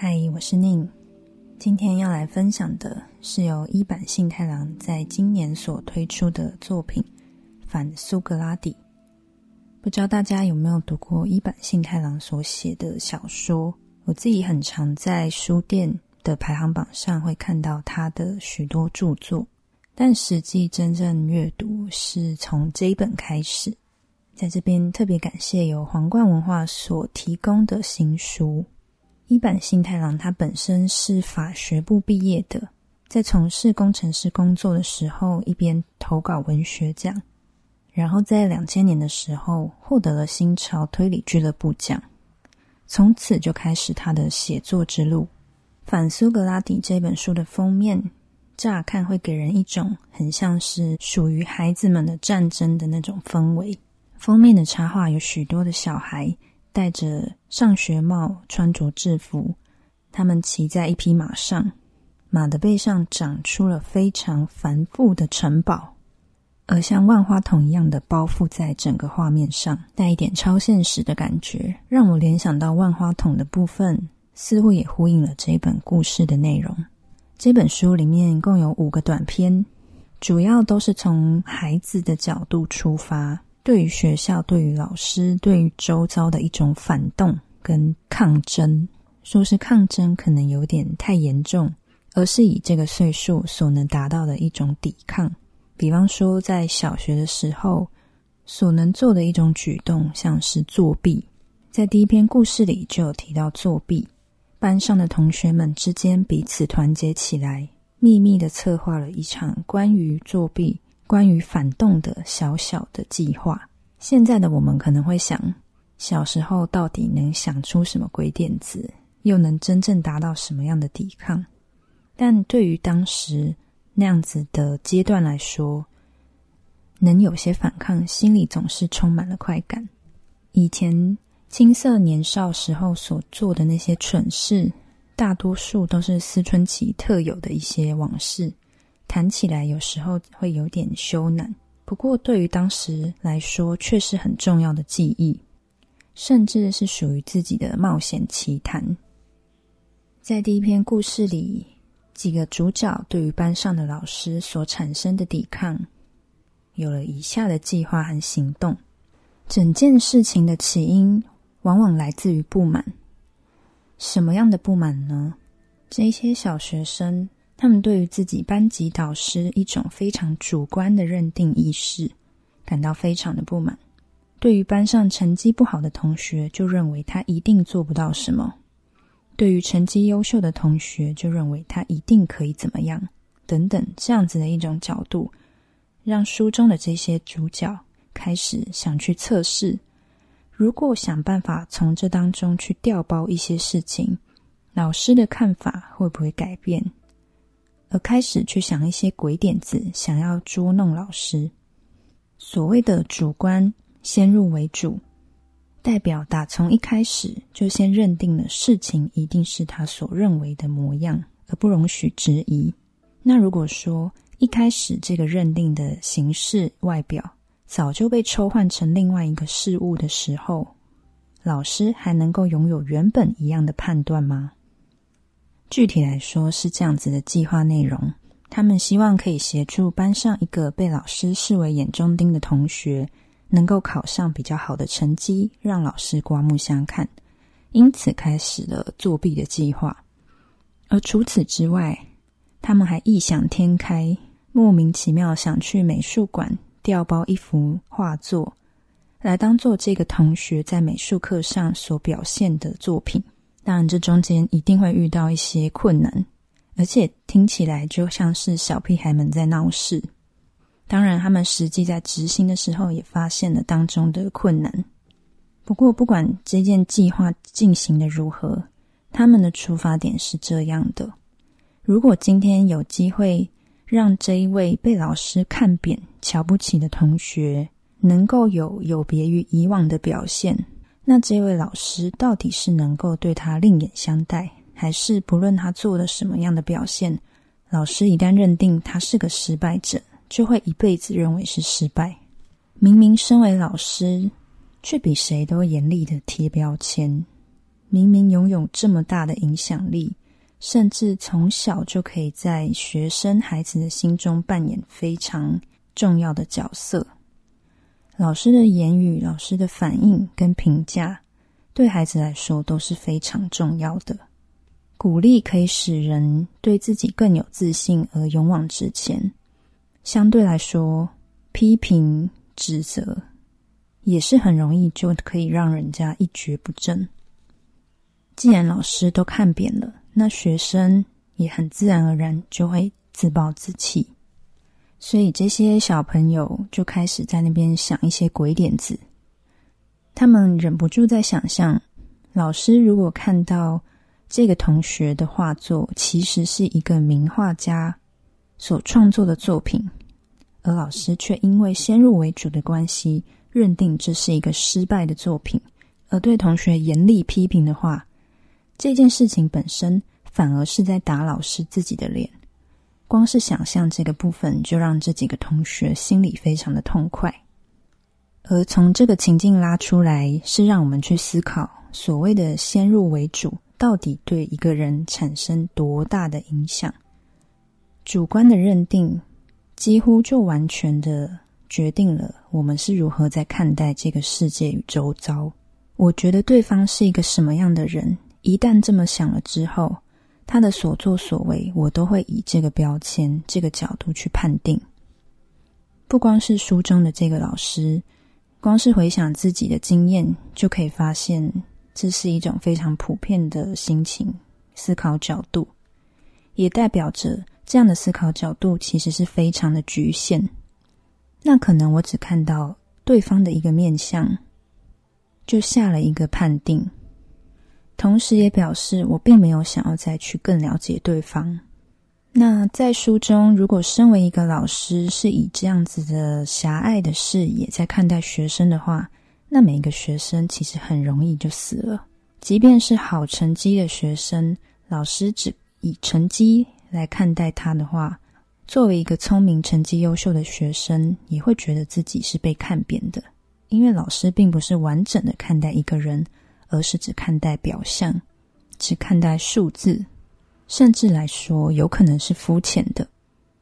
嗨，我是宁。今天要来分享的是由一坂幸太郎在今年所推出的作品《反苏格拉底》。不知道大家有没有读过一坂幸太郎所写的小说？我自己很常在书店的排行榜上会看到他的许多著作，但实际真正阅读是从这一本开始。在这边特别感谢由皇冠文化所提供的新书。一坂幸太郎他本身是法学部毕业的，在从事工程师工作的时候，一边投稿文学奖，然后在两千年的时候获得了新潮推理俱乐部奖，从此就开始他的写作之路。《反苏格拉底》这本书的封面，乍看会给人一种很像是属于孩子们的战争的那种氛围。封面的插画有许多的小孩。戴着上学帽，穿着制服，他们骑在一匹马上，马的背上长出了非常繁复的城堡，而像万花筒一样的包覆在整个画面上，带一点超现实的感觉，让我联想到万花筒的部分，似乎也呼应了这本故事的内容。这本书里面共有五个短篇，主要都是从孩子的角度出发。对于学校、对于老师、对于周遭的一种反动跟抗争，说是抗争可能有点太严重，而是以这个岁数所能达到的一种抵抗。比方说，在小学的时候所能做的一种举动，像是作弊。在第一篇故事里就有提到作弊，班上的同学们之间彼此团结起来，秘密的策划了一场关于作弊。关于反动的小小的计划，现在的我们可能会想，小时候到底能想出什么鬼点子，又能真正达到什么样的抵抗？但对于当时那样子的阶段来说，能有些反抗，心里总是充满了快感。以前青涩年少时候所做的那些蠢事，大多数都是思春期特有的一些往事。谈起来有时候会有点羞赧，不过对于当时来说却是很重要的记忆，甚至是属于自己的冒险奇谈。在第一篇故事里，几个主角对于班上的老师所产生的抵抗，有了以下的计划和行动。整件事情的起因往往来自于不满，什么样的不满呢？这些小学生。他们对于自己班级导师一种非常主观的认定意识感到非常的不满。对于班上成绩不好的同学，就认为他一定做不到什么；对于成绩优秀的同学，就认为他一定可以怎么样等等。这样子的一种角度，让书中的这些主角开始想去测试：如果想办法从这当中去调包一些事情，老师的看法会不会改变？而开始去想一些鬼点子，想要捉弄老师。所谓的主观先入为主，代表打从一开始就先认定了事情一定是他所认为的模样，而不容许质疑。那如果说一开始这个认定的形式外表早就被抽换成另外一个事物的时候，老师还能够拥有原本一样的判断吗？具体来说是这样子的计划内容：他们希望可以协助班上一个被老师视为眼中钉的同学，能够考上比较好的成绩，让老师刮目相看。因此开始了作弊的计划。而除此之外，他们还异想天开，莫名其妙想去美术馆调包一幅画作，来当做这个同学在美术课上所表现的作品。当然，这中间一定会遇到一些困难，而且听起来就像是小屁孩们在闹事。当然，他们实际在执行的时候也发现了当中的困难。不过，不管这件计划进行的如何，他们的出发点是这样的：如果今天有机会让这一位被老师看扁、瞧不起的同学，能够有有别于以往的表现。那这位老师到底是能够对他另眼相待，还是不论他做了什么样的表现，老师一旦认定他是个失败者，就会一辈子认为是失败？明明身为老师，却比谁都严厉的贴标签，明明拥有这么大的影响力，甚至从小就可以在学生孩子的心中扮演非常重要的角色。老师的言语、老师的反应跟评价，对孩子来说都是非常重要的。鼓励可以使人对自己更有自信而勇往直前，相对来说，批评指责也是很容易就可以让人家一蹶不振。既然老师都看扁了，那学生也很自然而然就会自暴自弃。所以这些小朋友就开始在那边想一些鬼点子，他们忍不住在想象，老师如果看到这个同学的画作其实是一个名画家所创作的作品，而老师却因为先入为主的关系，认定这是一个失败的作品，而对同学严厉批评的话，这件事情本身反而是在打老师自己的脸。光是想象这个部分，就让这几个同学心里非常的痛快。而从这个情境拉出来，是让我们去思考所谓的先入为主，到底对一个人产生多大的影响？主观的认定，几乎就完全的决定了我们是如何在看待这个世界与周遭。我觉得对方是一个什么样的人，一旦这么想了之后。他的所作所为，我都会以这个标签、这个角度去判定。不光是书中的这个老师，光是回想自己的经验，就可以发现这是一种非常普遍的心情、思考角度，也代表着这样的思考角度其实是非常的局限。那可能我只看到对方的一个面相，就下了一个判定。同时也表示，我并没有想要再去更了解对方。那在书中，如果身为一个老师是以这样子的狭隘的视野在看待学生的话，那每一个学生其实很容易就死了。即便是好成绩的学生，老师只以成绩来看待他的话，作为一个聪明、成绩优秀的学生，也会觉得自己是被看扁的，因为老师并不是完整的看待一个人。而是只看待表象，只看待数字，甚至来说有可能是肤浅的。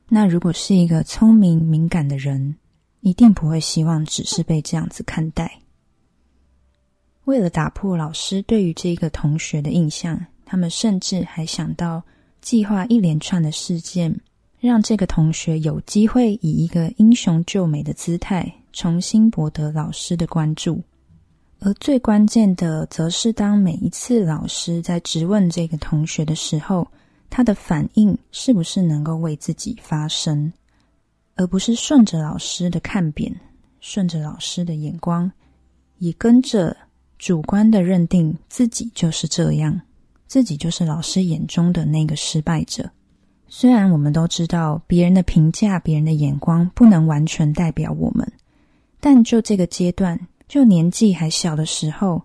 那如果是一个聪明敏感的人，一定不会希望只是被这样子看待。为了打破老师对于这个同学的印象，他们甚至还想到计划一连串的事件，让这个同学有机会以一个英雄救美的姿态，重新博得老师的关注。而最关键的，则是当每一次老师在质问这个同学的时候，他的反应是不是能够为自己发声，而不是顺着老师的看扁，顺着老师的眼光，也跟着主观的认定自己就是这样，自己就是老师眼中的那个失败者。虽然我们都知道别人的评价、别人的眼光不能完全代表我们，但就这个阶段。就年纪还小的时候，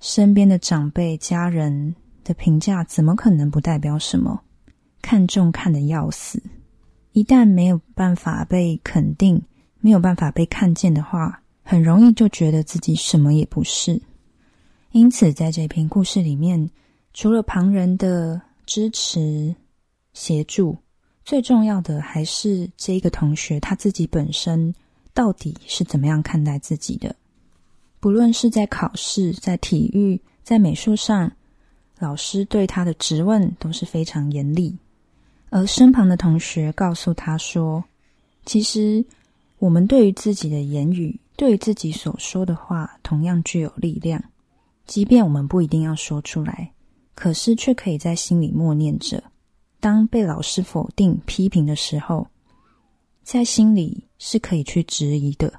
身边的长辈、家人的评价怎么可能不代表什么？看重看的要死，一旦没有办法被肯定，没有办法被看见的话，很容易就觉得自己什么也不是。因此，在这篇故事里面，除了旁人的支持、协助，最重要的还是这一个同学他自己本身到底是怎么样看待自己的。不论是在考试、在体育、在美术上，老师对他的质问都是非常严厉，而身旁的同学告诉他说：“其实我们对于自己的言语，对于自己所说的话，同样具有力量。即便我们不一定要说出来，可是却可以在心里默念着。当被老师否定、批评的时候，在心里是可以去质疑的。”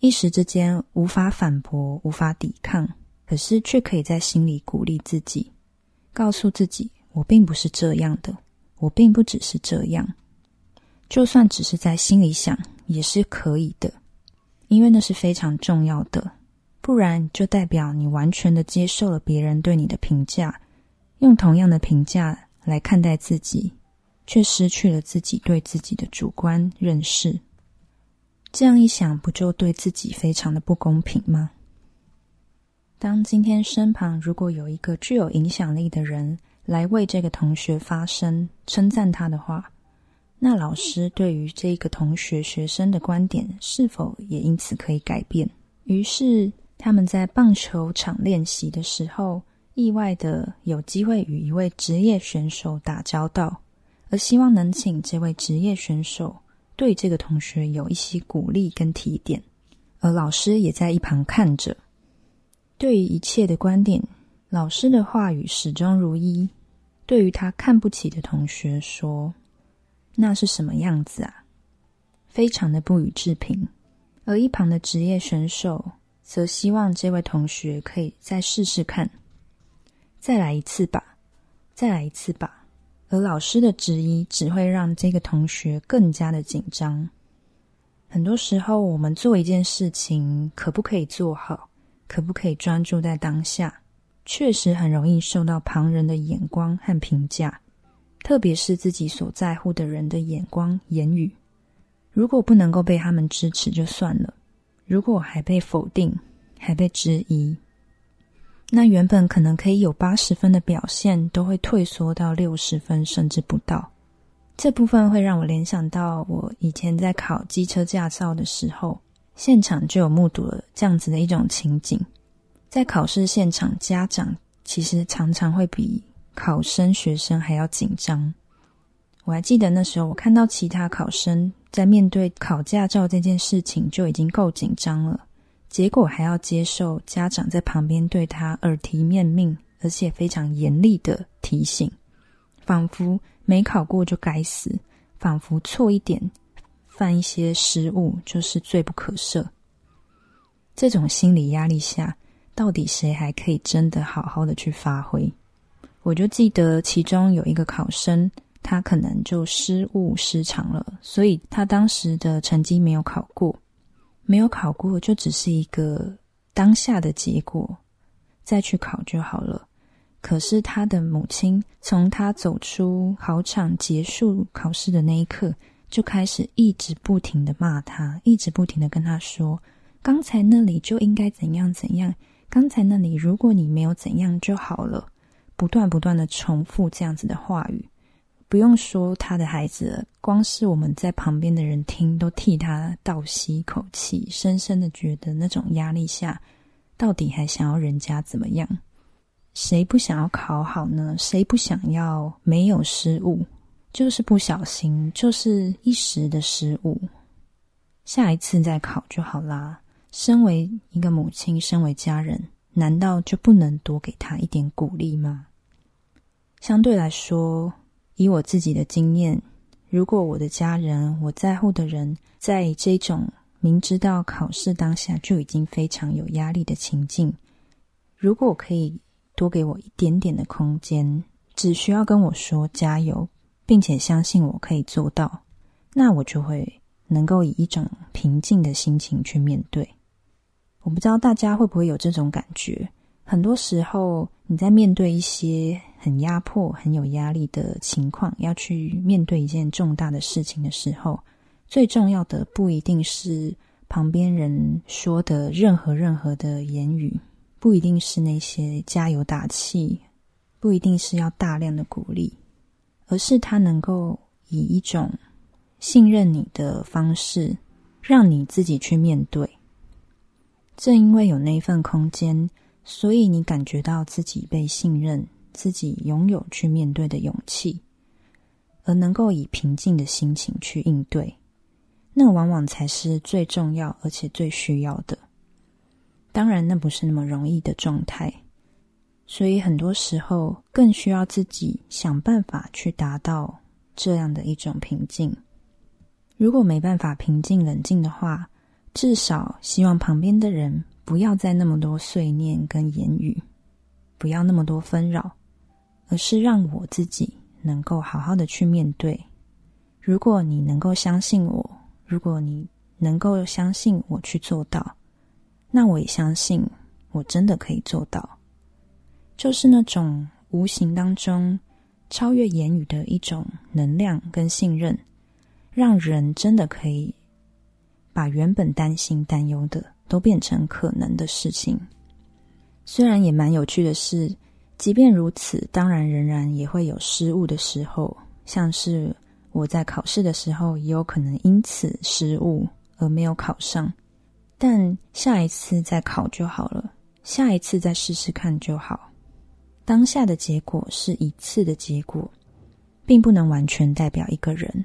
一时之间无法反驳，无法抵抗，可是却可以在心里鼓励自己，告诉自己：我并不是这样的，我并不只是这样。就算只是在心里想，也是可以的，因为那是非常重要的。不然就代表你完全的接受了别人对你的评价，用同样的评价来看待自己，却失去了自己对自己的主观认识。这样一想，不就对自己非常的不公平吗？当今天身旁如果有一个具有影响力的人来为这个同学发声、称赞他的话，那老师对于这个同学学生的观点是否也因此可以改变？于是他们在棒球场练习的时候，意外的有机会与一位职业选手打交道，而希望能请这位职业选手对这个同学有一些鼓励跟提点，而老师也在一旁看着。对于一切的观点，老师的话语始终如一。对于他看不起的同学说：“那是什么样子啊？”非常的不予置评。而一旁的职业选手则希望这位同学可以再试试看，再来一次吧，再来一次吧。而老师的质疑只会让这个同学更加的紧张。很多时候，我们做一件事情，可不可以做好？可不可以专注在当下？确实很容易受到旁人的眼光和评价，特别是自己所在乎的人的眼光、言语。如果不能够被他们支持就算了，如果还被否定、还被质疑，那原本可能可以有八十分的表现，都会退缩到六十分，甚至不到。这部分会让我联想到我以前在考机车驾照的时候。现场就有目睹了这样子的一种情景，在考试现场，家长其实常常会比考生学生还要紧张。我还记得那时候，我看到其他考生在面对考驾照这件事情就已经够紧张了，结果还要接受家长在旁边对他耳提面命，而且非常严厉的提醒，仿佛没考过就该死，仿佛错一点。犯一些失误就是罪不可赦。这种心理压力下，到底谁还可以真的好好的去发挥？我就记得其中有一个考生，他可能就失误失常了，所以他当时的成绩没有考过。没有考过就只是一个当下的结果，再去考就好了。可是他的母亲从他走出考场结束考试的那一刻。就开始一直不停的骂他，一直不停的跟他说：“刚才那里就应该怎样怎样，刚才那里如果你没有怎样就好了。”不断不断的重复这样子的话语，不用说他的孩子，光是我们在旁边的人听，都替他倒吸一口气，深深的觉得那种压力下，到底还想要人家怎么样？谁不想要考好呢？谁不想要没有失误？就是不小心，就是一时的失误，下一次再考就好啦。身为一个母亲，身为家人，难道就不能多给他一点鼓励吗？相对来说，以我自己的经验，如果我的家人、我在乎的人，在这种明知道考试当下就已经非常有压力的情境，如果我可以多给我一点点的空间，只需要跟我说加油。并且相信我可以做到，那我就会能够以一种平静的心情去面对。我不知道大家会不会有这种感觉？很多时候你在面对一些很压迫、很有压力的情况，要去面对一件重大的事情的时候，最重要的不一定是旁边人说的任何任何的言语，不一定是那些加油打气，不一定是要大量的鼓励。而是他能够以一种信任你的方式，让你自己去面对。正因为有那份空间，所以你感觉到自己被信任，自己拥有去面对的勇气，而能够以平静的心情去应对，那往往才是最重要而且最需要的。当然，那不是那么容易的状态。所以很多时候更需要自己想办法去达到这样的一种平静。如果没办法平静冷静的话，至少希望旁边的人不要再那么多碎念跟言语，不要那么多纷扰，而是让我自己能够好好的去面对。如果你能够相信我，如果你能够相信我去做到，那我也相信我真的可以做到。就是那种无形当中超越言语的一种能量跟信任，让人真的可以把原本担心担忧的都变成可能的事情。虽然也蛮有趣的是，即便如此，当然仍然也会有失误的时候，像是我在考试的时候，也有可能因此失误而没有考上。但下一次再考就好了，下一次再试试看就好。当下的结果是一次的结果，并不能完全代表一个人。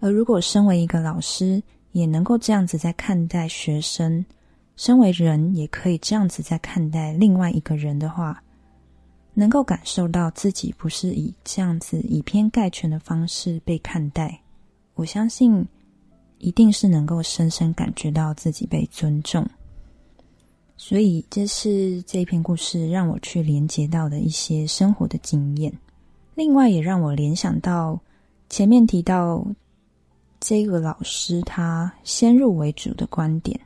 而如果身为一个老师，也能够这样子在看待学生，身为人也可以这样子在看待另外一个人的话，能够感受到自己不是以这样子以偏概全的方式被看待，我相信。一定是能够深深感觉到自己被尊重，所以这是这一篇故事让我去连接到的一些生活的经验。另外，也让我联想到前面提到这个老师他先入为主的观点。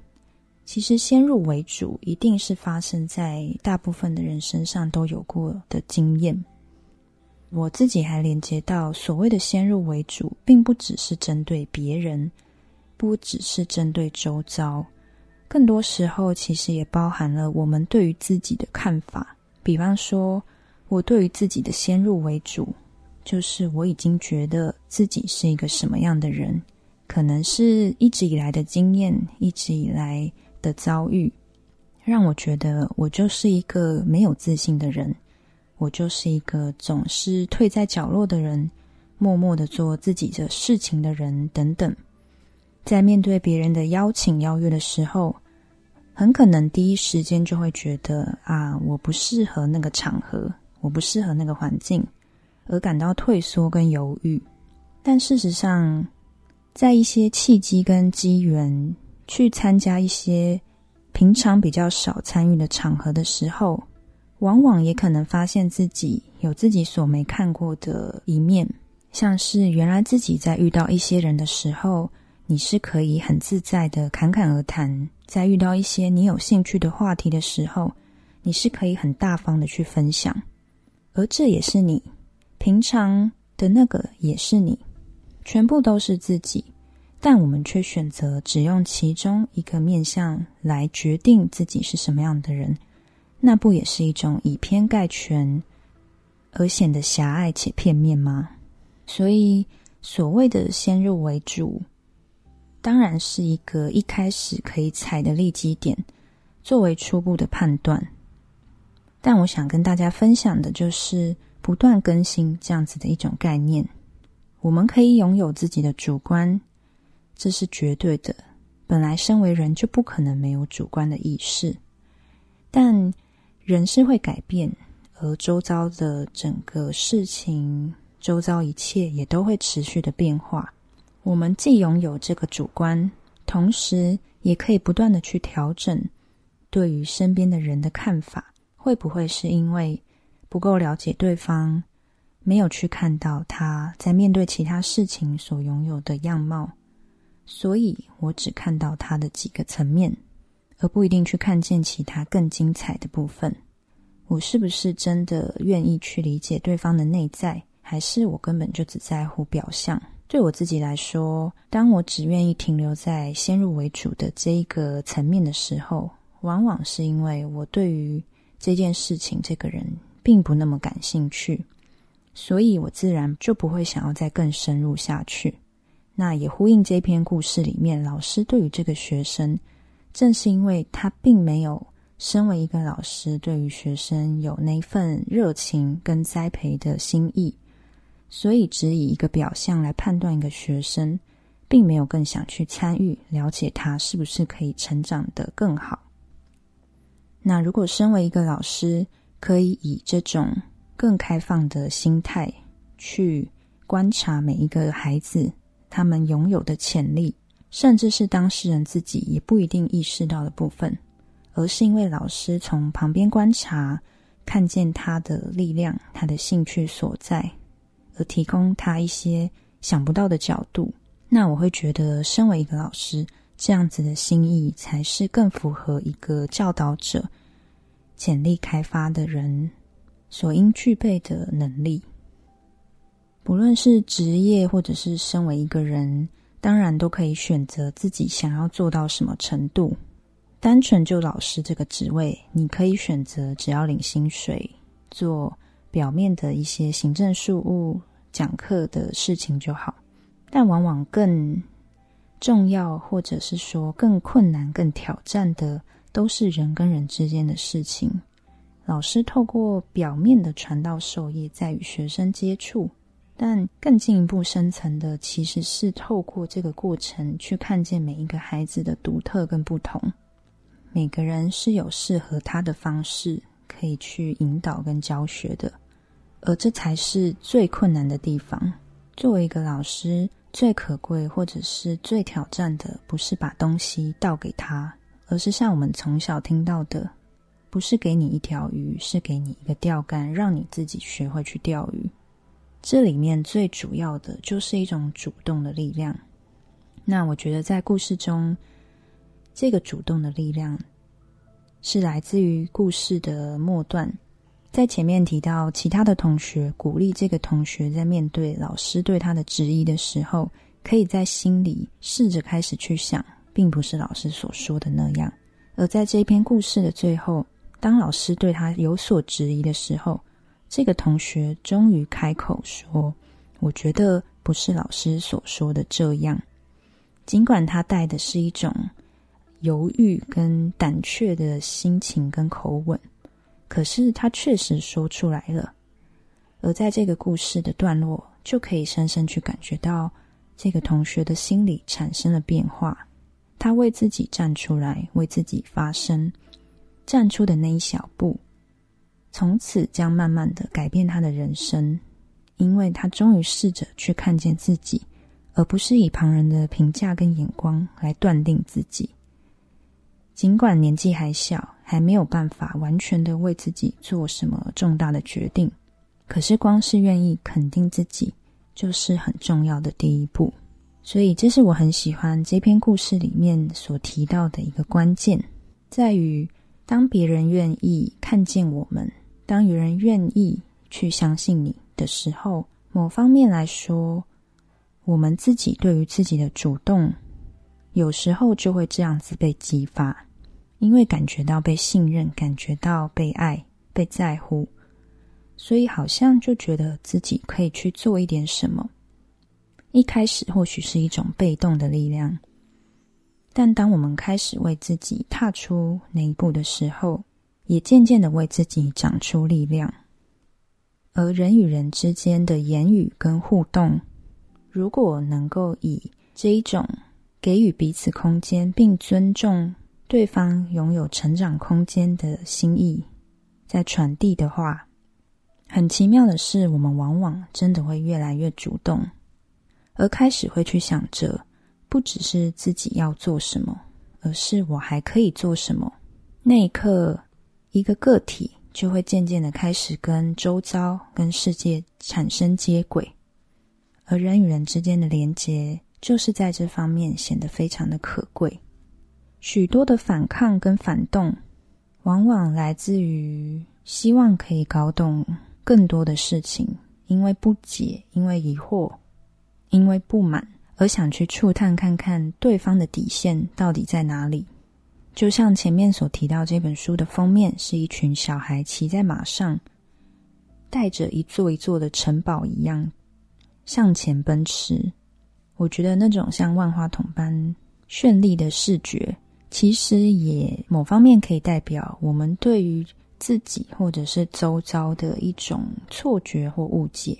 其实，先入为主一定是发生在大部分的人身上都有过的经验。我自己还连接到所谓的先入为主，并不只是针对别人。不只是针对周遭，更多时候其实也包含了我们对于自己的看法。比方说，我对于自己的先入为主，就是我已经觉得自己是一个什么样的人，可能是一直以来的经验，一直以来的遭遇，让我觉得我就是一个没有自信的人，我就是一个总是退在角落的人，默默的做自己的事情的人，等等。在面对别人的邀请邀约的时候，很可能第一时间就会觉得啊，我不适合那个场合，我不适合那个环境，而感到退缩跟犹豫。但事实上，在一些契机跟机缘去参加一些平常比较少参与的场合的时候，往往也可能发现自己有自己所没看过的一面，像是原来自己在遇到一些人的时候。你是可以很自在的侃侃而谈，在遇到一些你有兴趣的话题的时候，你是可以很大方的去分享，而这也是你平常的那个也是你，全部都是自己，但我们却选择只用其中一个面相来决定自己是什么样的人，那不也是一种以偏概全而显得狭隘且片面吗？所以所谓的先入为主。当然是一个一开始可以踩的立基点，作为初步的判断。但我想跟大家分享的就是不断更新这样子的一种概念。我们可以拥有自己的主观，这是绝对的。本来身为人就不可能没有主观的意识，但人是会改变，而周遭的整个事情、周遭一切也都会持续的变化。我们既拥有这个主观，同时也可以不断的去调整对于身边的人的看法。会不会是因为不够了解对方，没有去看到他在面对其他事情所拥有的样貌？所以我只看到他的几个层面，而不一定去看见其他更精彩的部分。我是不是真的愿意去理解对方的内在，还是我根本就只在乎表象？对我自己来说，当我只愿意停留在先入为主的这一个层面的时候，往往是因为我对于这件事情、这个人并不那么感兴趣，所以我自然就不会想要再更深入下去。那也呼应这篇故事里面，老师对于这个学生，正是因为他并没有身为一个老师，对于学生有那份热情跟栽培的心意。所以，只以一个表象来判断一个学生，并没有更想去参与了解他是不是可以成长得更好。那如果身为一个老师，可以以这种更开放的心态去观察每一个孩子他们拥有的潜力，甚至是当事人自己也不一定意识到的部分，而是因为老师从旁边观察，看见他的力量、他的兴趣所在。而提供他一些想不到的角度，那我会觉得，身为一个老师，这样子的心意才是更符合一个教导者潜力开发的人所应具备的能力。不论是职业，或者是身为一个人，当然都可以选择自己想要做到什么程度。单纯就老师这个职位，你可以选择只要领薪水，做表面的一些行政事务、讲课的事情就好。但往往更重要，或者是说更困难、更挑战的，都是人跟人之间的事情。老师透过表面的传道授业，在与学生接触。但更进一步深层的，其实是透过这个过程去看见每一个孩子的独特跟不同。每个人是有适合他的方式可以去引导跟教学的，而这才是最困难的地方。作为一个老师，最可贵或者是最挑战的，不是把东西倒给他，而是像我们从小听到的，不是给你一条鱼，是给你一个钓竿，让你自己学会去钓鱼。这里面最主要的就是一种主动的力量。那我觉得在故事中，这个主动的力量是来自于故事的末段。在前面提到，其他的同学鼓励这个同学在面对老师对他的质疑的时候，可以在心里试着开始去想，并不是老师所说的那样。而在这篇故事的最后，当老师对他有所质疑的时候，这个同学终于开口说：“我觉得不是老师所说的这样。”尽管他带的是一种犹豫跟胆怯的心情跟口吻，可是他确实说出来了。而在这个故事的段落，就可以深深去感觉到这个同学的心理产生了变化。他为自己站出来，为自己发声，站出的那一小步。从此将慢慢的改变他的人生，因为他终于试着去看见自己，而不是以旁人的评价跟眼光来断定自己。尽管年纪还小，还没有办法完全的为自己做什么重大的决定，可是光是愿意肯定自己，就是很重要的第一步。所以，这是我很喜欢这篇故事里面所提到的一个关键，在于当别人愿意看见我们。当有人愿意去相信你的时候，某方面来说，我们自己对于自己的主动，有时候就会这样子被激发，因为感觉到被信任，感觉到被爱、被在乎，所以好像就觉得自己可以去做一点什么。一开始或许是一种被动的力量，但当我们开始为自己踏出那一步的时候，也渐渐的为自己长出力量，而人与人之间的言语跟互动，如果能够以这一种给予彼此空间，并尊重对方拥有成长空间的心意，在传递的话，很奇妙的是，我们往往真的会越来越主动，而开始会去想着，不只是自己要做什么，而是我还可以做什么。那一刻。一个个体就会渐渐的开始跟周遭、跟世界产生接轨，而人与人之间的连接，就是在这方面显得非常的可贵。许多的反抗跟反动，往往来自于希望可以搞懂更多的事情，因为不解、因为疑惑、因为不满，而想去触探看看对方的底线到底在哪里。就像前面所提到，这本书的封面是一群小孩骑在马上，带着一座一座的城堡一样向前奔驰。我觉得那种像万花筒般绚丽的视觉，其实也某方面可以代表我们对于自己或者是周遭的一种错觉或误解。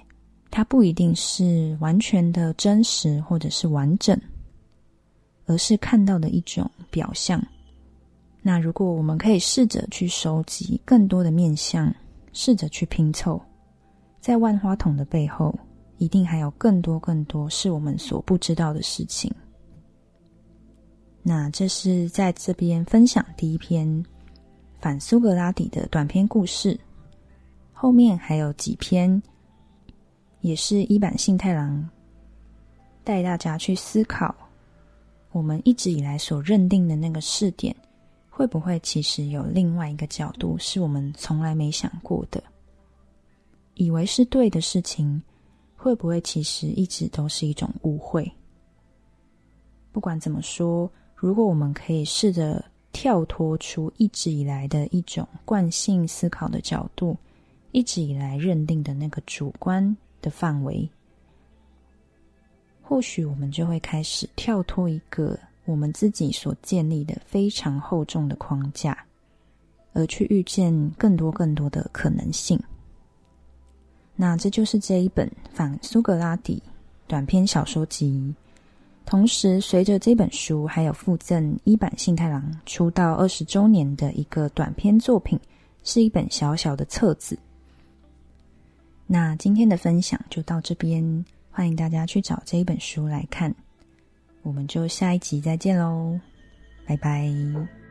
它不一定是完全的真实或者是完整，而是看到的一种表象。那如果我们可以试着去收集更多的面相，试着去拼凑，在万花筒的背后，一定还有更多更多是我们所不知道的事情。那这是在这边分享第一篇反苏格拉底的短篇故事，后面还有几篇，也是一版信太郎带大家去思考我们一直以来所认定的那个试点。会不会其实有另外一个角度，是我们从来没想过的？以为是对的事情，会不会其实一直都是一种误会？不管怎么说，如果我们可以试着跳脱出一直以来的一种惯性思考的角度，一直以来认定的那个主观的范围，或许我们就会开始跳脱一个我们自己所建立的非常厚重的框架，而去遇见更多更多的可能性。那这就是这一本《反苏格拉底》短篇小说集。同时，随着这本书还有附赠一版信太郎出道二十周年的一个短篇作品，是一本小小的册子。那今天的分享就到这边，欢迎大家去找这一本书来看。我们就下一集再见喽，拜拜。